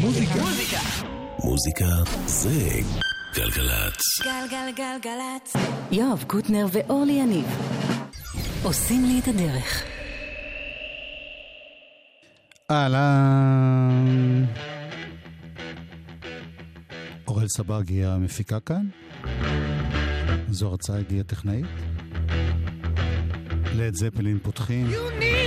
מוזיקה. מוזיקה זה גלגלצ. גלגלגלגלצ. יואב קוטנר ואורלי יניב עושים לי את הדרך. אהלן. אורל סבג המפיקה כאן. זו הרצאה הגיעה טכנאית. לד זפלין פותחים. You need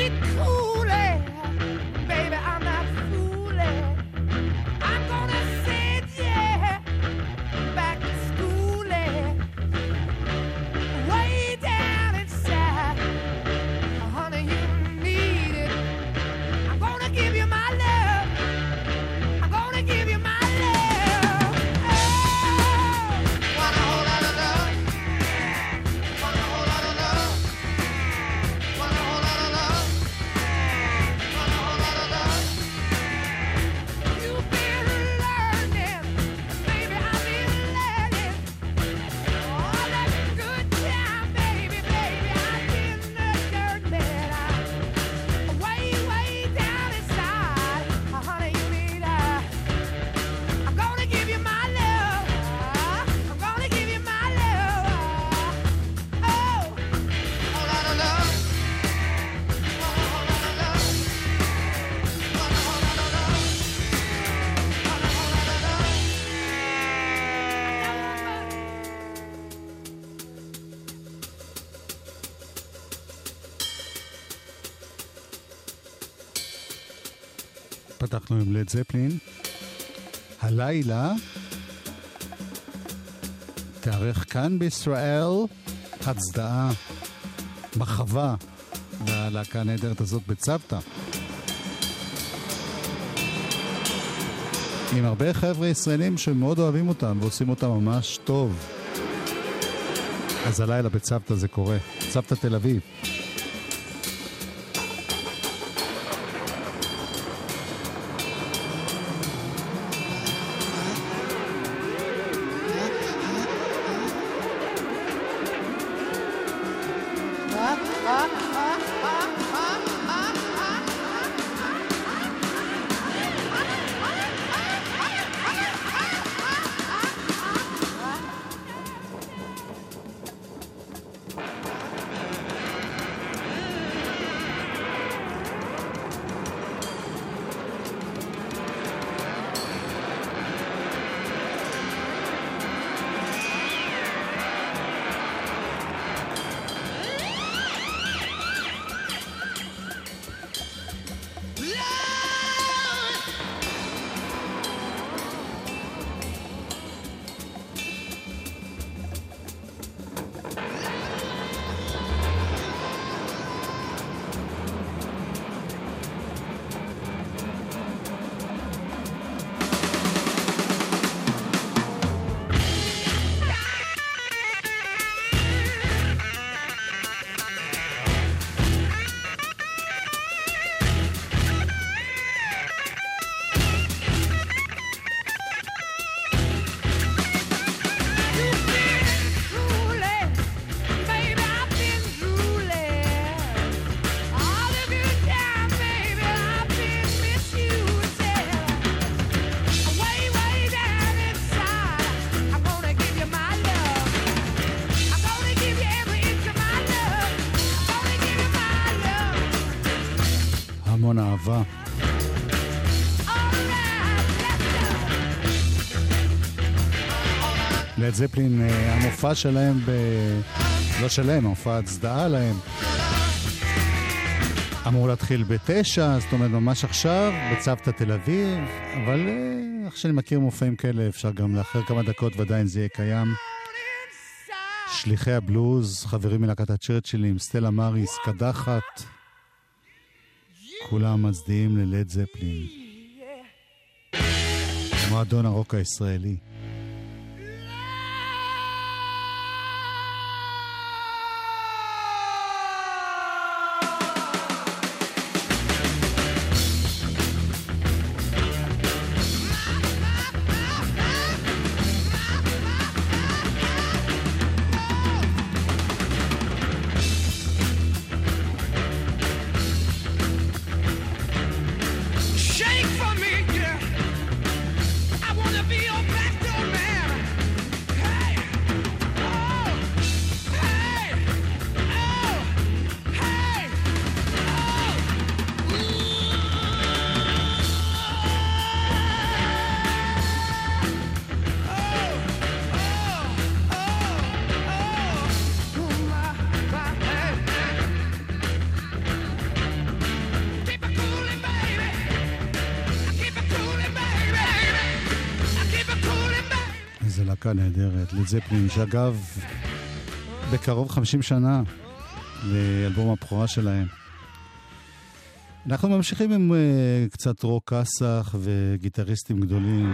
לד זפלין. הלילה תארך כאן בישראל הצדעה, מחווה ללהקה הנהדרת הזאת בצוותא. עם הרבה חבר'ה ישראלים שמאוד אוהבים אותם ועושים אותם ממש טוב. אז הלילה בצוותא זה קורה. צוותא תל אביב. אהבה. לד זפלין, אה, המופע שלהם ב... לא שלהם, המופע הצדעה להם. אמור להתחיל בתשע, זאת אומרת ממש עכשיו, בצוותא תל אביב, אבל אה, איך שאני מכיר מופעים כאלה, אפשר גם לאחר כמה דקות ועדיין זה יהיה קיים. שליחי הבלוז, חברים מלהקת הצ'רצ'ילים, סטלה מריס, קדחת, כולם מצדיעים ללד זפלין. מועדון הרוק הישראלי. להקה נהדרת, לזפלין, שאגב, בקרוב 50 שנה לאלבום הבכורה שלהם. אנחנו ממשיכים עם uh, קצת רוק אסח וגיטריסטים גדולים.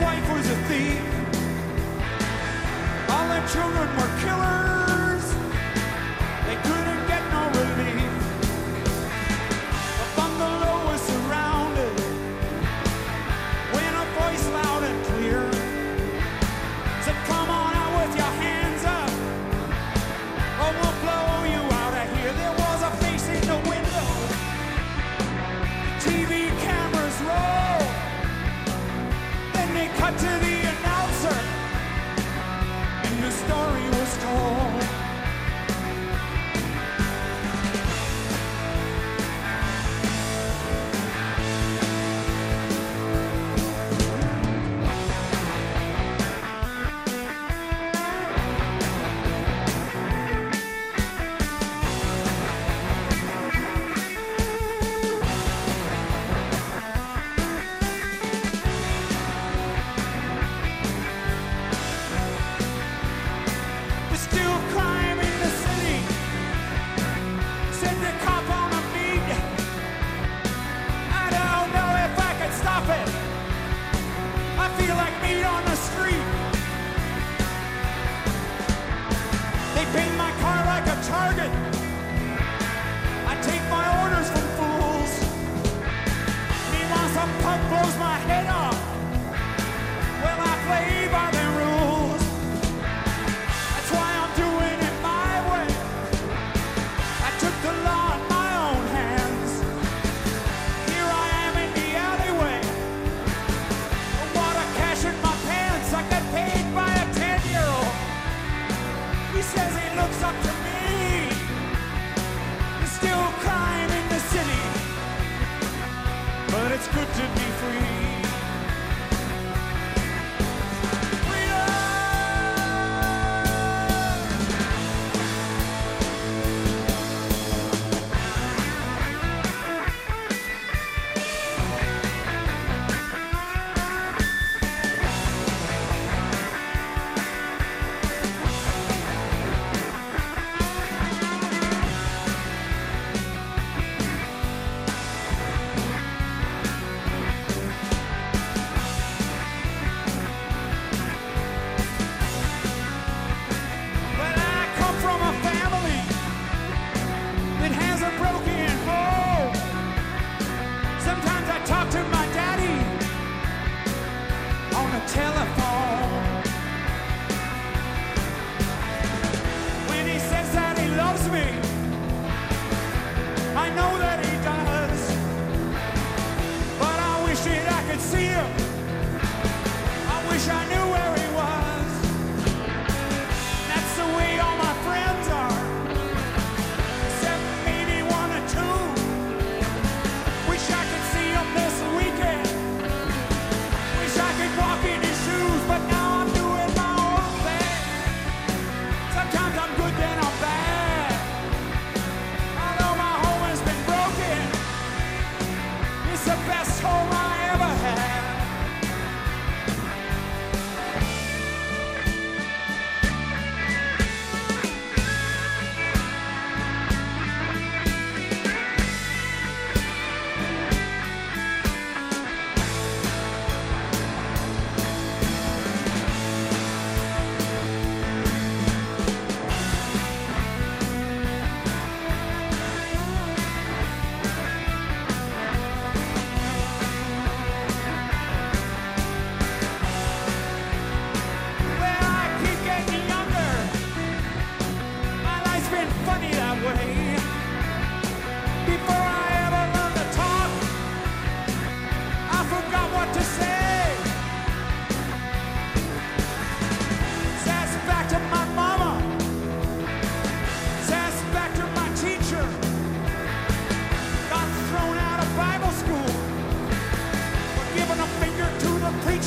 wife was a thief. All their children were killers. to the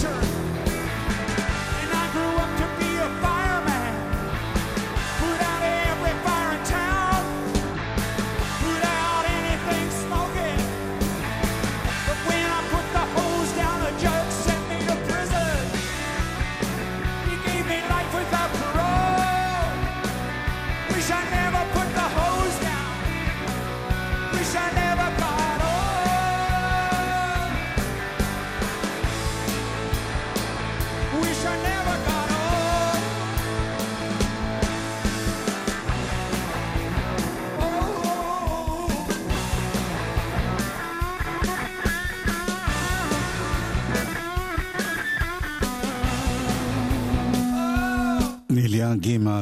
Church.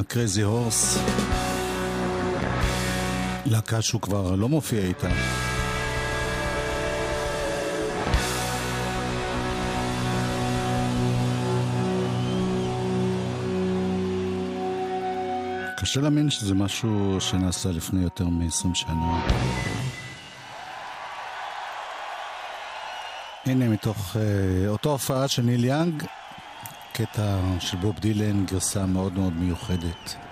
Crazy Horse. להקה שהוא כבר לא מופיע איתה. קשה להאמין שזה משהו שנעשה לפני יותר מ-20 שנה. הנה מתוך uh, אותו הופעה של ניל יאנג, קטע של בוב דילן, גרסה מאוד מאוד מיוחדת.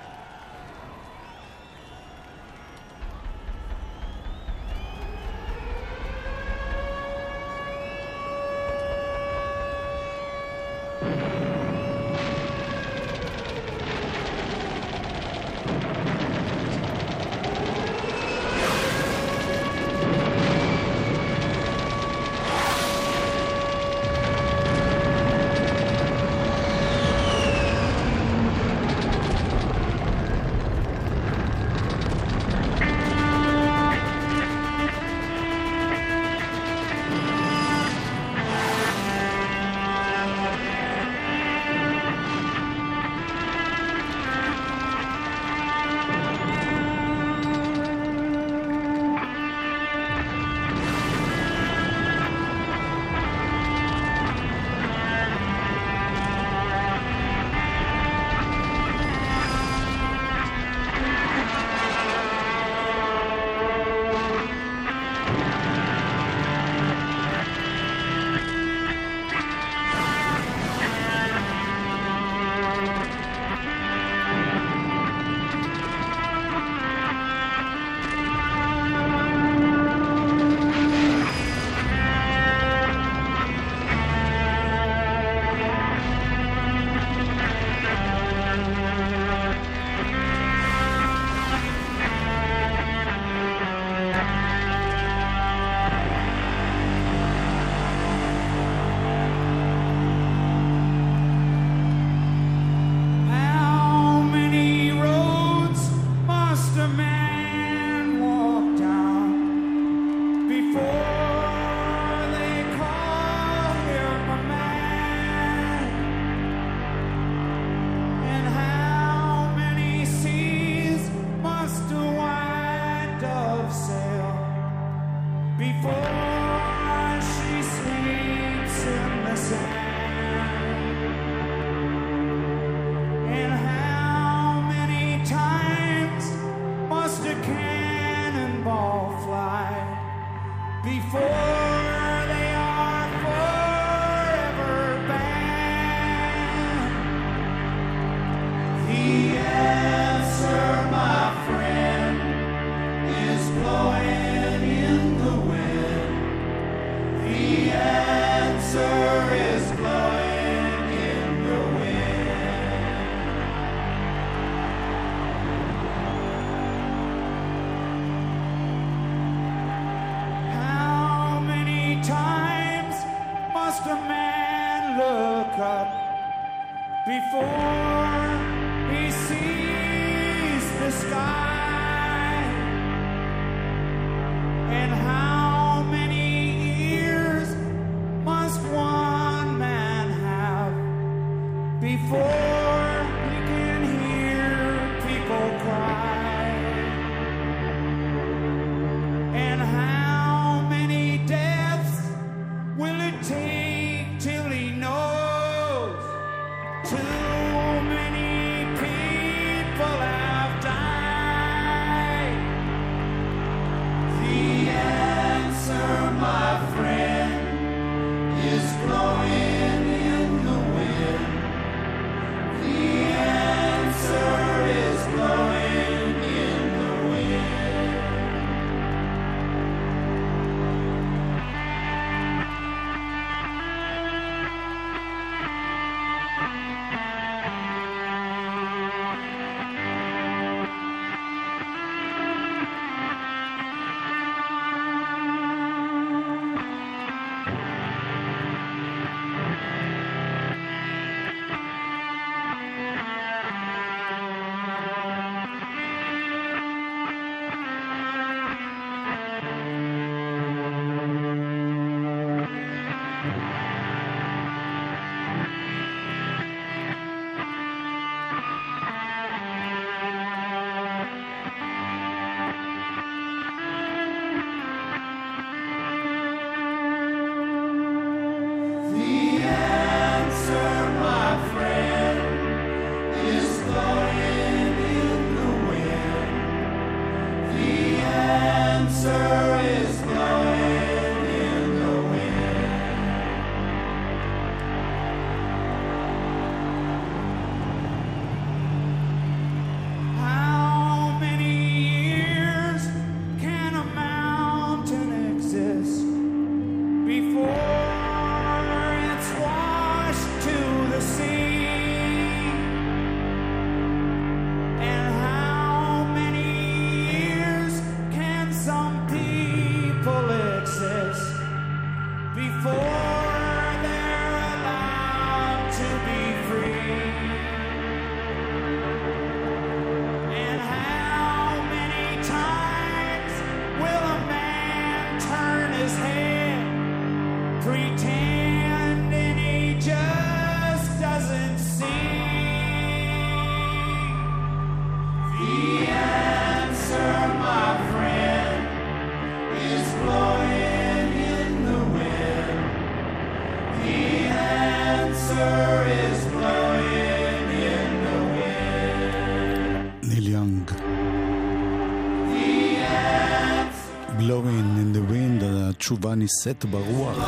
נישאת ברוח.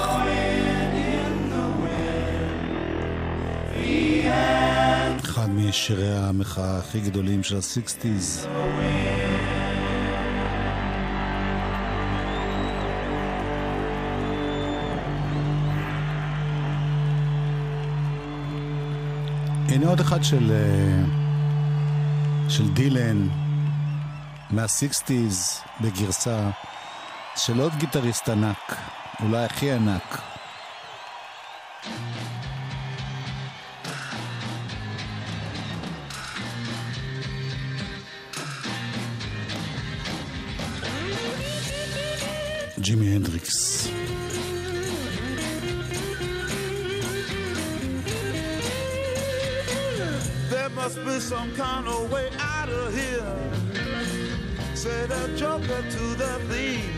אחד משירי המחאה הכי גדולים של הסיקסטיז. הנה עוד אחד של, אה, של דילן מהסיקסטיז בגרסה של עוד גיטריסט ענק, אולי הכי ענק. ג'ימי הנדריקס. must be some kind of way out of here. Said a joker to the thief.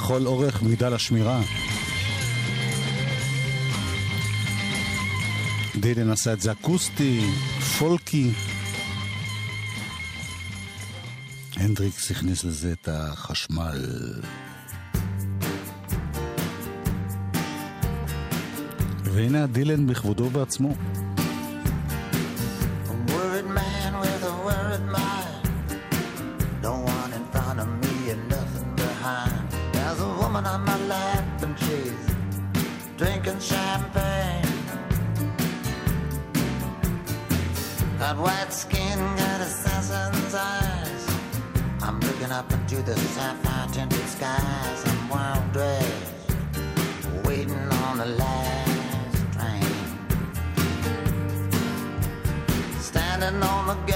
לכל אורך מגדל השמירה. דילן עשה את זה אקוסטי, פולקי. הנדריקס הכניס לזה את החשמל. והנה הדילן בכבודו ובעצמו.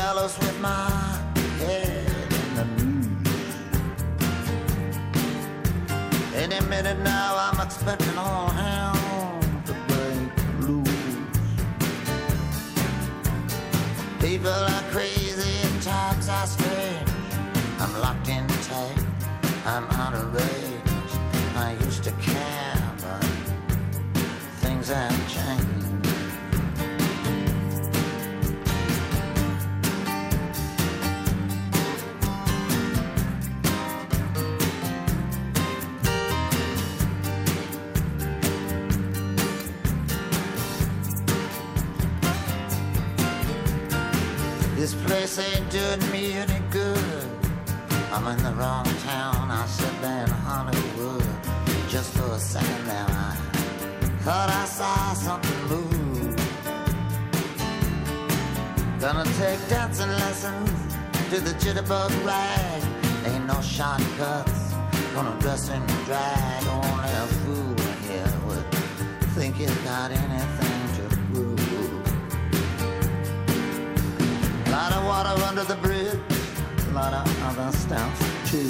Gallows with my head in the noose. Any minute now, I'm expecting all hell to break loose. People are crazy and times are strange. I'm locked in tight, I'm out of range. I used to care, but things have changed. This ain't doing me any good. I'm in the wrong town. I said there in Hollywood. Just for a second there, I thought I saw something move. Gonna take dancing lessons to the jitterbug rag. Ain't no shortcuts. Gonna dress in drag. Only a fool here would think he's got anything Lot of water under the bridge, a lot of other stuff too.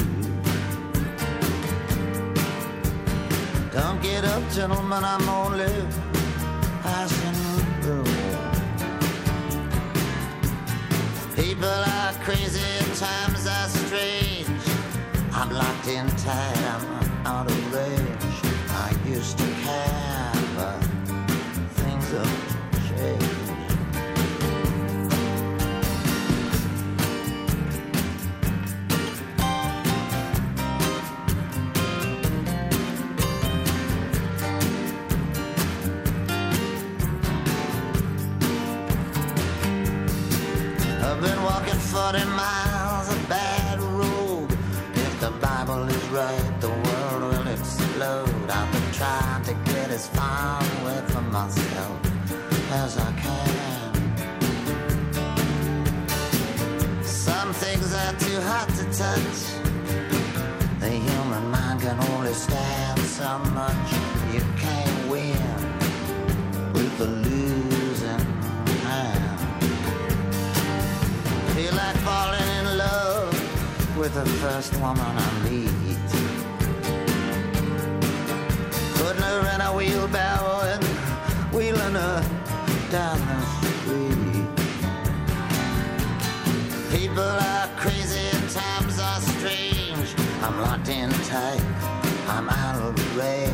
Don't get up, gentlemen, I'm only passing through. People are crazy times are strange. I'm locked in time, I'm out of range. I used to care, but 40 miles of bad road. If the Bible is right, the world will explode. I've been trying to get as far away from myself as I can. With the first woman I meet. Putting her in a wheelbarrow and wheeling her down the street. People are crazy and times are strange. I'm locked in tight, I'm out of range.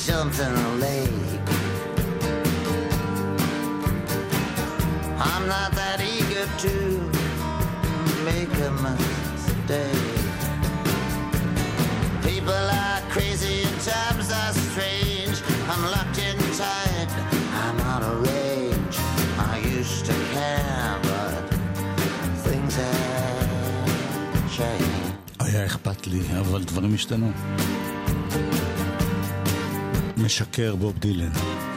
something late. I'm not that eager to make a mistake. People are crazy and times are strange. I'm locked in tight, I'm out of range. I used to care, but things have changed. Oh, היה אכפת לי, אבל דברים השתנו. משקר בוב דילן.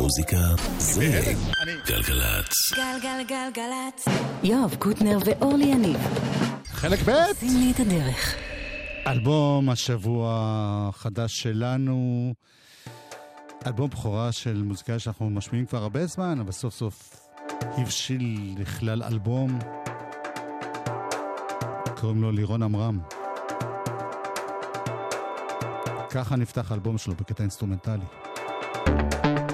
מוזיקה זה גלגלצ. גלגלגלגלצ. יואב קוטנר ואורלי יניב. חלק ב'. עושים לי את הדרך. אלבום השבוע החדש שלנו, אלבום בכורה של מוזיקה שאנחנו משמיעים כבר הרבה זמן, אבל סוף סוף הבשיל לכלל אלבום. קוראים לו לירון עמרם. ככה נפתח האלבום שלו בקטע אינסטרומנטלי. thank you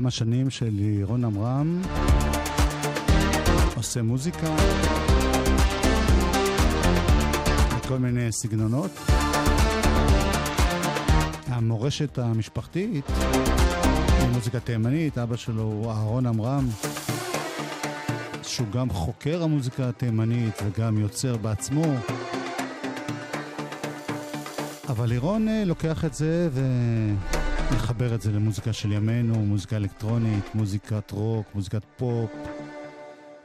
כמה שנים של לירון עמרם עושה מוזיקה בכל מיני סגנונות. המורשת המשפחתית היא מוזיקה תימנית, אבא שלו הוא אהרון עמרם, שהוא גם חוקר המוזיקה התימנית וגם יוצר בעצמו. אבל לירון אה, לוקח את זה ומחבר את זה למוזיקה של ימינו, מוזיקה אלקטרונית, מוזיקת רוק, מוזיקת פופ,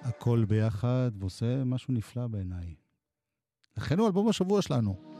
הכל ביחד, ועושה משהו נפלא בעיניי. לכן הוא אלבום השבוע שלנו.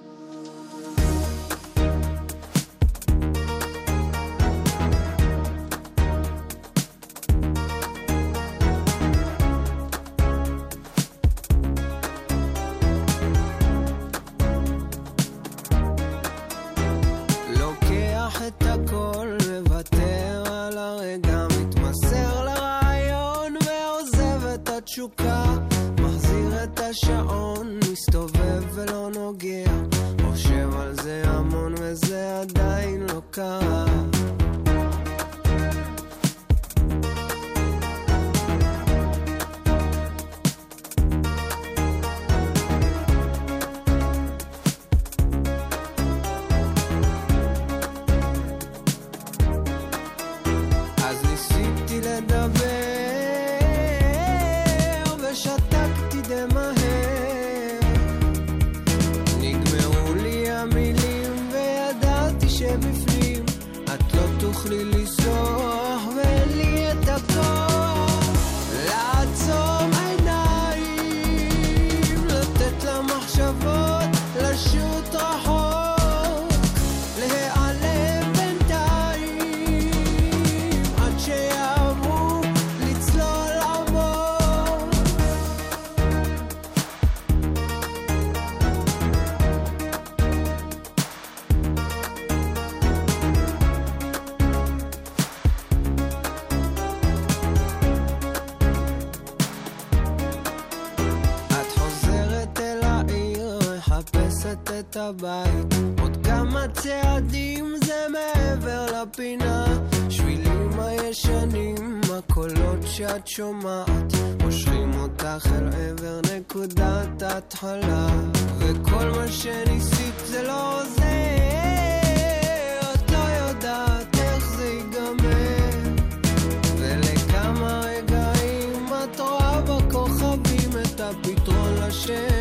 הבית. עוד כמה צעדים זה מעבר לפינה. שבילים הישנים, הקולות שאת שומעת, מושכים אותך אל עבר נקודת ההתחלה. וכל מה שניסית זה לא עוזר, את לא יודעת איך זה ייגמר. ולכמה רגעים את רואה בכוכבים את הפתרון לשאלה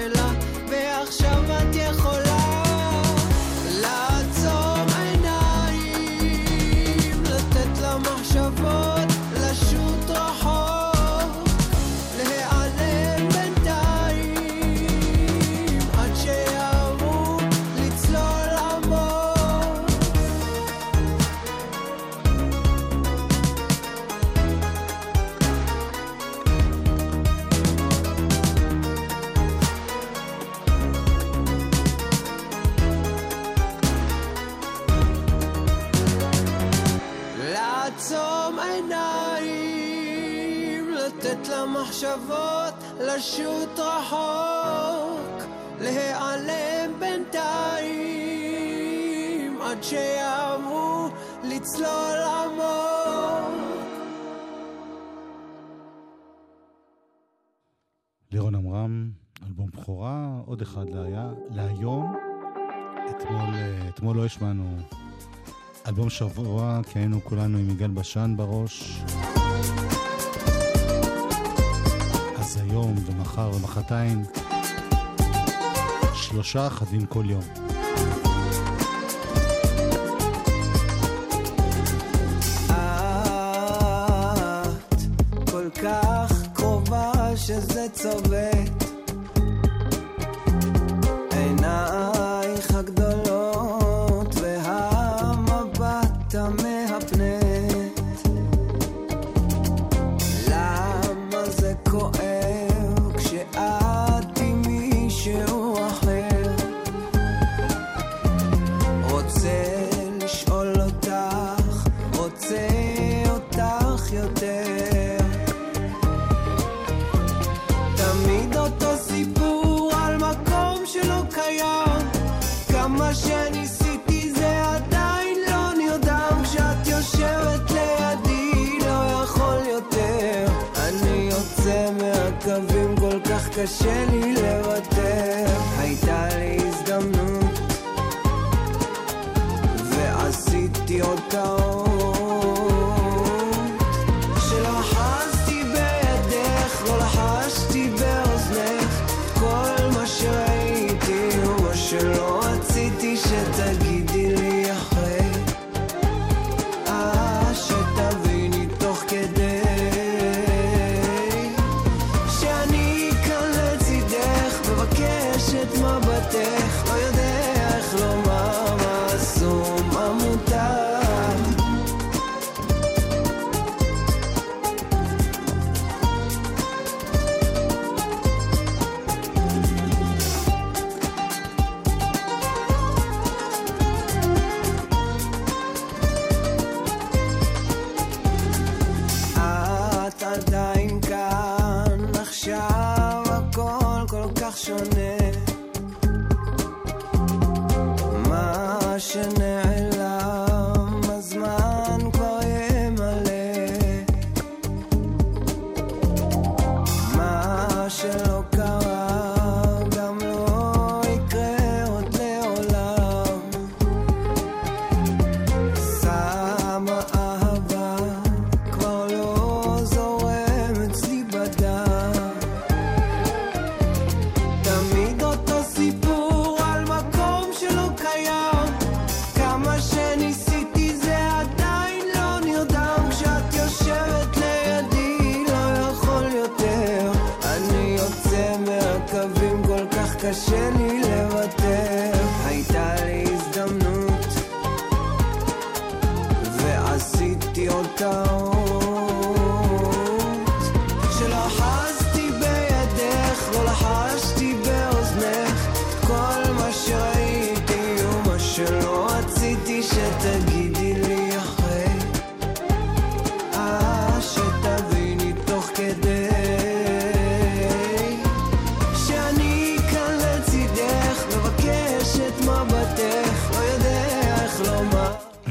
אלבום בכורה, עוד אחד היה, להיום. אתמול, אה, אתמול לא השמענו אלבום שבוע, כי היינו כולנו עם יגאל בשן בראש. אז היום ומחר ומחרתיים, שלושה אחדים כל יום.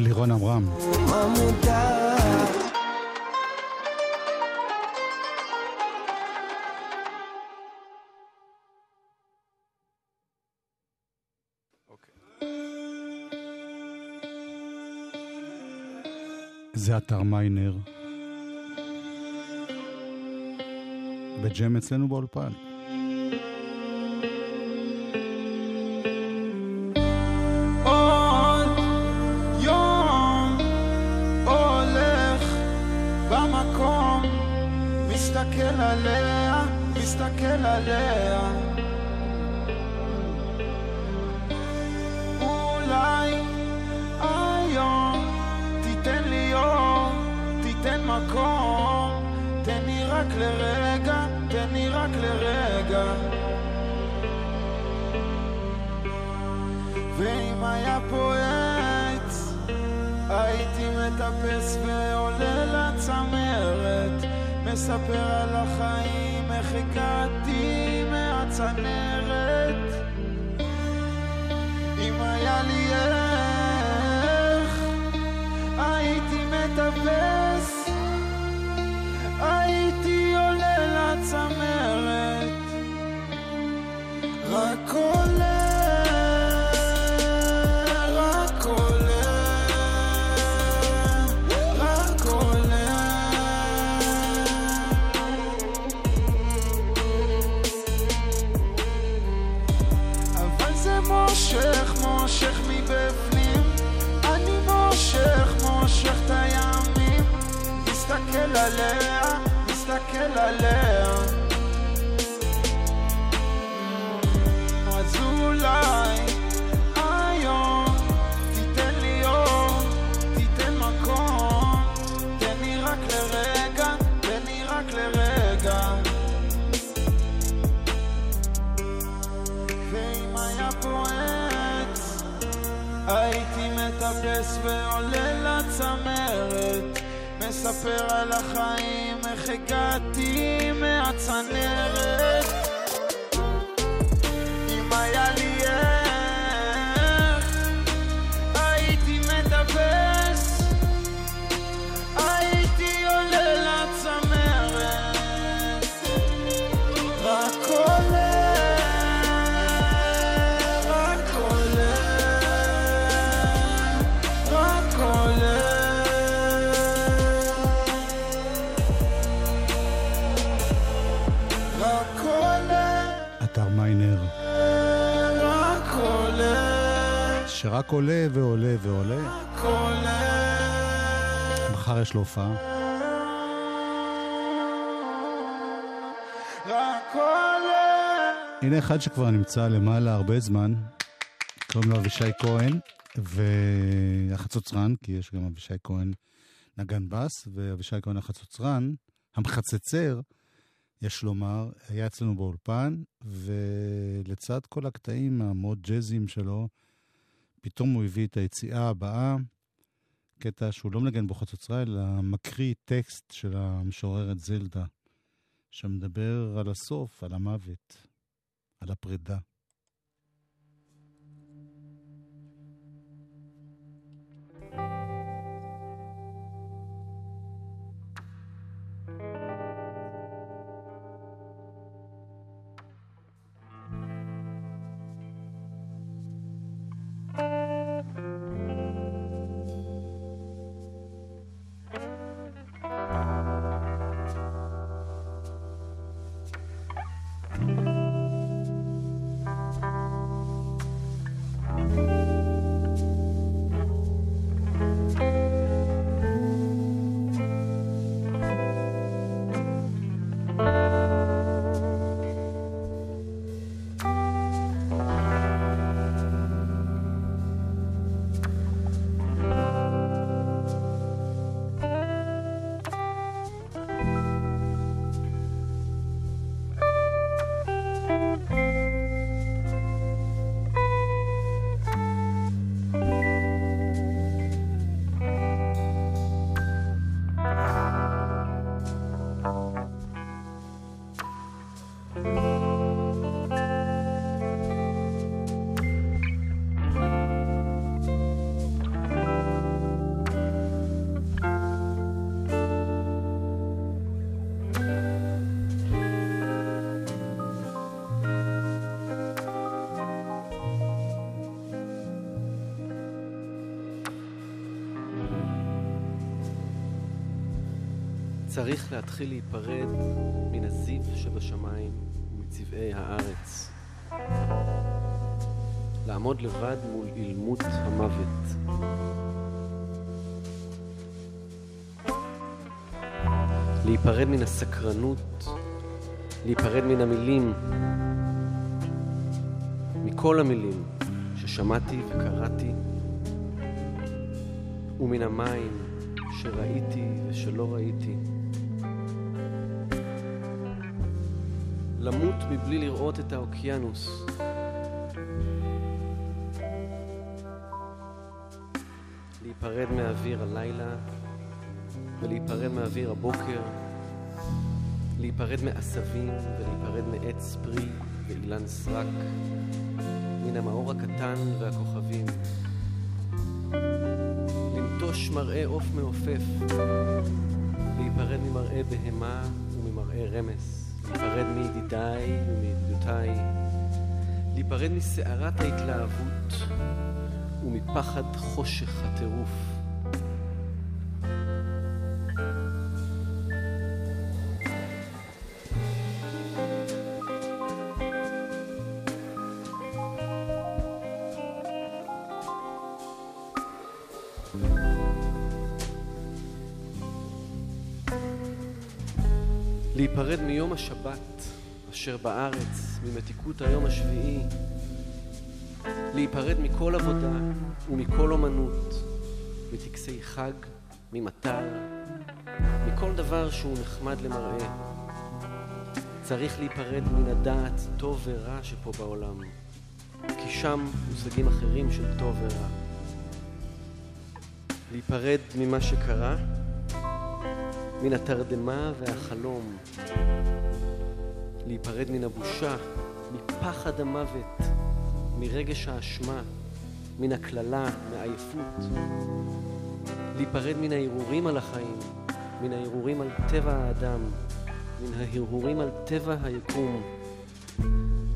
לירון עמרם. זה אתר מיינר. בג'ם אצלנו באולפן. מסתכל עליה אולי היום תיתן לי אור, תיתן מקום תן לי רק לרגע, תן לי רק לרגע ואם היה פה עץ הייתי מטפס ועולה לצמרת מספר על החיים איך הגעתי מהצנרת. עליה, מסתכל עליה. אז אולי היום תיתן לי אור, תיתן מקום. תן לי רק לרגע, תן לי רק לרגע. ואם היה פה עץ הייתי מטפס ועולה לצמא לספר על החיים, איך הגעתי מהצנרת. שרק עולה ועולה ועולה. רק עולה, מחר יש לו הופעה. רק עולה. הנה אחד שכבר נמצא למעלה הרבה זמן, קוראים לו אבישי כהן, והחצוצרן, כי יש גם אבישי כהן נגן בס, ואבישי כהן החצוצרן, המחצצר, יש לומר, היה אצלנו באולפן, ולצד כל הקטעים המאוד ג'אזיים שלו, פתאום הוא הביא את היציאה הבאה, קטע שהוא לא מנגן בו חצוצרה, אלא מקריא טקסט של המשוררת זלדה, שמדבר על הסוף, על המוות, על הפרידה. צריך להתחיל להיפרד מן הזיו שבשמיים ומצבעי הארץ. לעמוד לבד מול אילמות המוות. להיפרד מן הסקרנות, להיפרד מן המילים, מכל המילים ששמעתי וקראתי, ומן המים שראיתי ושלא ראיתי. למות מבלי לראות את האוקיינוס. להיפרד מאוויר הלילה ולהיפרד מאוויר הבוקר, להיפרד מעשבים ולהיפרד מעץ פרי ואילן סרק, מן המאור הקטן והכוכבים. לנטוש מראה עוף מעופף, להיפרד ממראה בהמה וממראה רמס, להיפרד מידידיי ומידידותיי, להיפרד מסערת ההתלהבות ומפחד חושך הטירוף. אשר בארץ, ממתיקות היום השביעי, להיפרד מכל עבודה ומכל אומנות, מטקסי חג, ממטר, מכל דבר שהוא נחמד למראה. צריך להיפרד מן הדעת טוב ורע שפה בעולם, כי שם מושגים אחרים של טוב ורע. להיפרד ממה שקרה, מן התרדמה והחלום, להיפרד מן הבושה, מפחד המוות, מרגש האשמה, מן הקללה, מעייפות, להיפרד מן ההרהורים על החיים, מן ההרהורים על טבע האדם, מן ההרהורים על טבע היקום,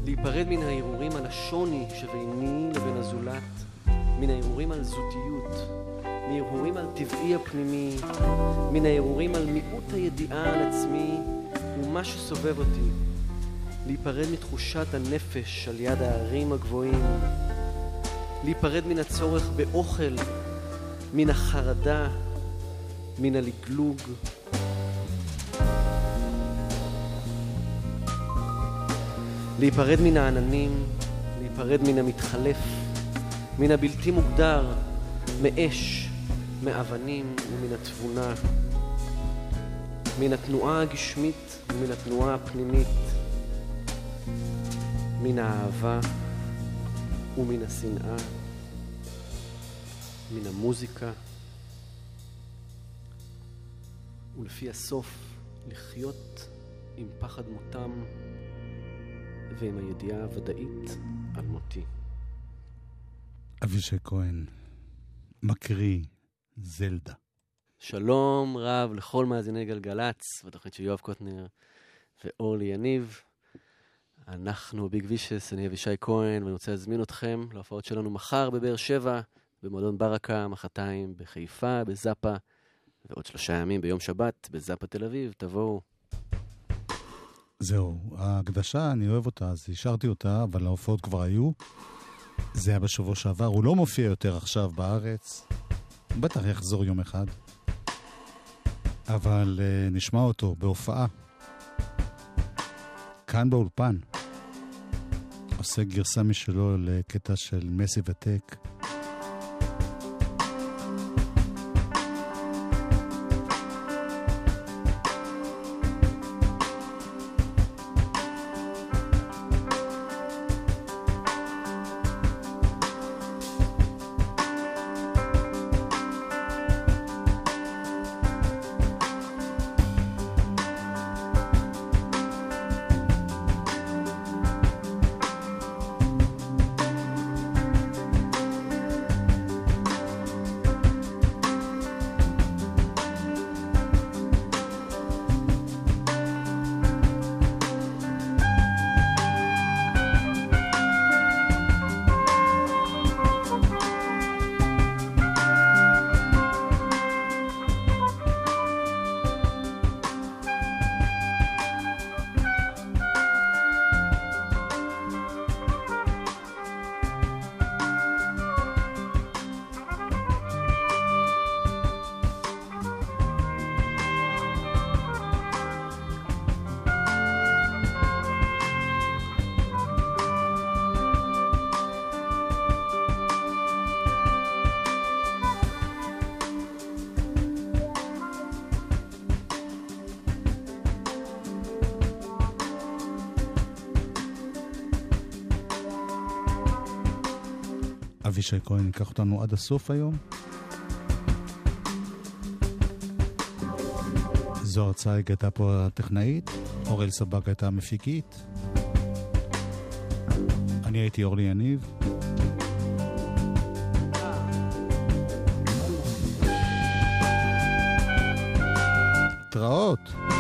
להיפרד מן ההרהורים על השוני שביני לבין הזולת, מן ההרהורים על זותיות, מהרהורים על טבעי הפנימי, מן ההרהורים על מיעוט הידיעה על עצמי ומה שסובב אותי, להיפרד מתחושת הנפש על יד ההרים הגבוהים, להיפרד מן הצורך באוכל, מן החרדה, מן הלגלוג. להיפרד מן העננים, להיפרד מן המתחלף, מן הבלתי מוגדר, מאש, מאבנים ומן התבונה, מן התנועה הגשמית ומן התנועה הפנימית, מן האהבה ומן השנאה, מן המוזיקה, ולפי הסוף לחיות עם פחד מותם ועם הידיעה הוודאית על מותי. אבישי כהן, מקריא זלדה. שלום רב לכל מאזיני גלגלצ, בתוכנית של יואב קוטנר ואורלי יניב. אנחנו ביג וישס, אני אבישי כהן, ואני רוצה להזמין אתכם להופעות שלנו מחר בבאר שבע, במועדון ברקה, מחרתיים בחיפה, בזאפה, ועוד שלושה ימים ביום שבת בזאפה תל אביב, תבואו. זהו, ההקדשה, אני אוהב אותה, אז השארתי אותה, אבל ההופעות כבר היו. זה היה בשבוע שעבר, הוא לא מופיע יותר עכשיו בארץ. בטח יחזור יום אחד. אבל uh, נשמע אותו בהופעה. כאן באולפן. עושה גרסה משלו לקטע של מסי וטק. אבישי כהן ייקח אותנו עד הסוף היום. זוהר צייג הייתה פה הטכנאית, אורל סבג הייתה המפיקית. אני הייתי אורלי יניב. התראות.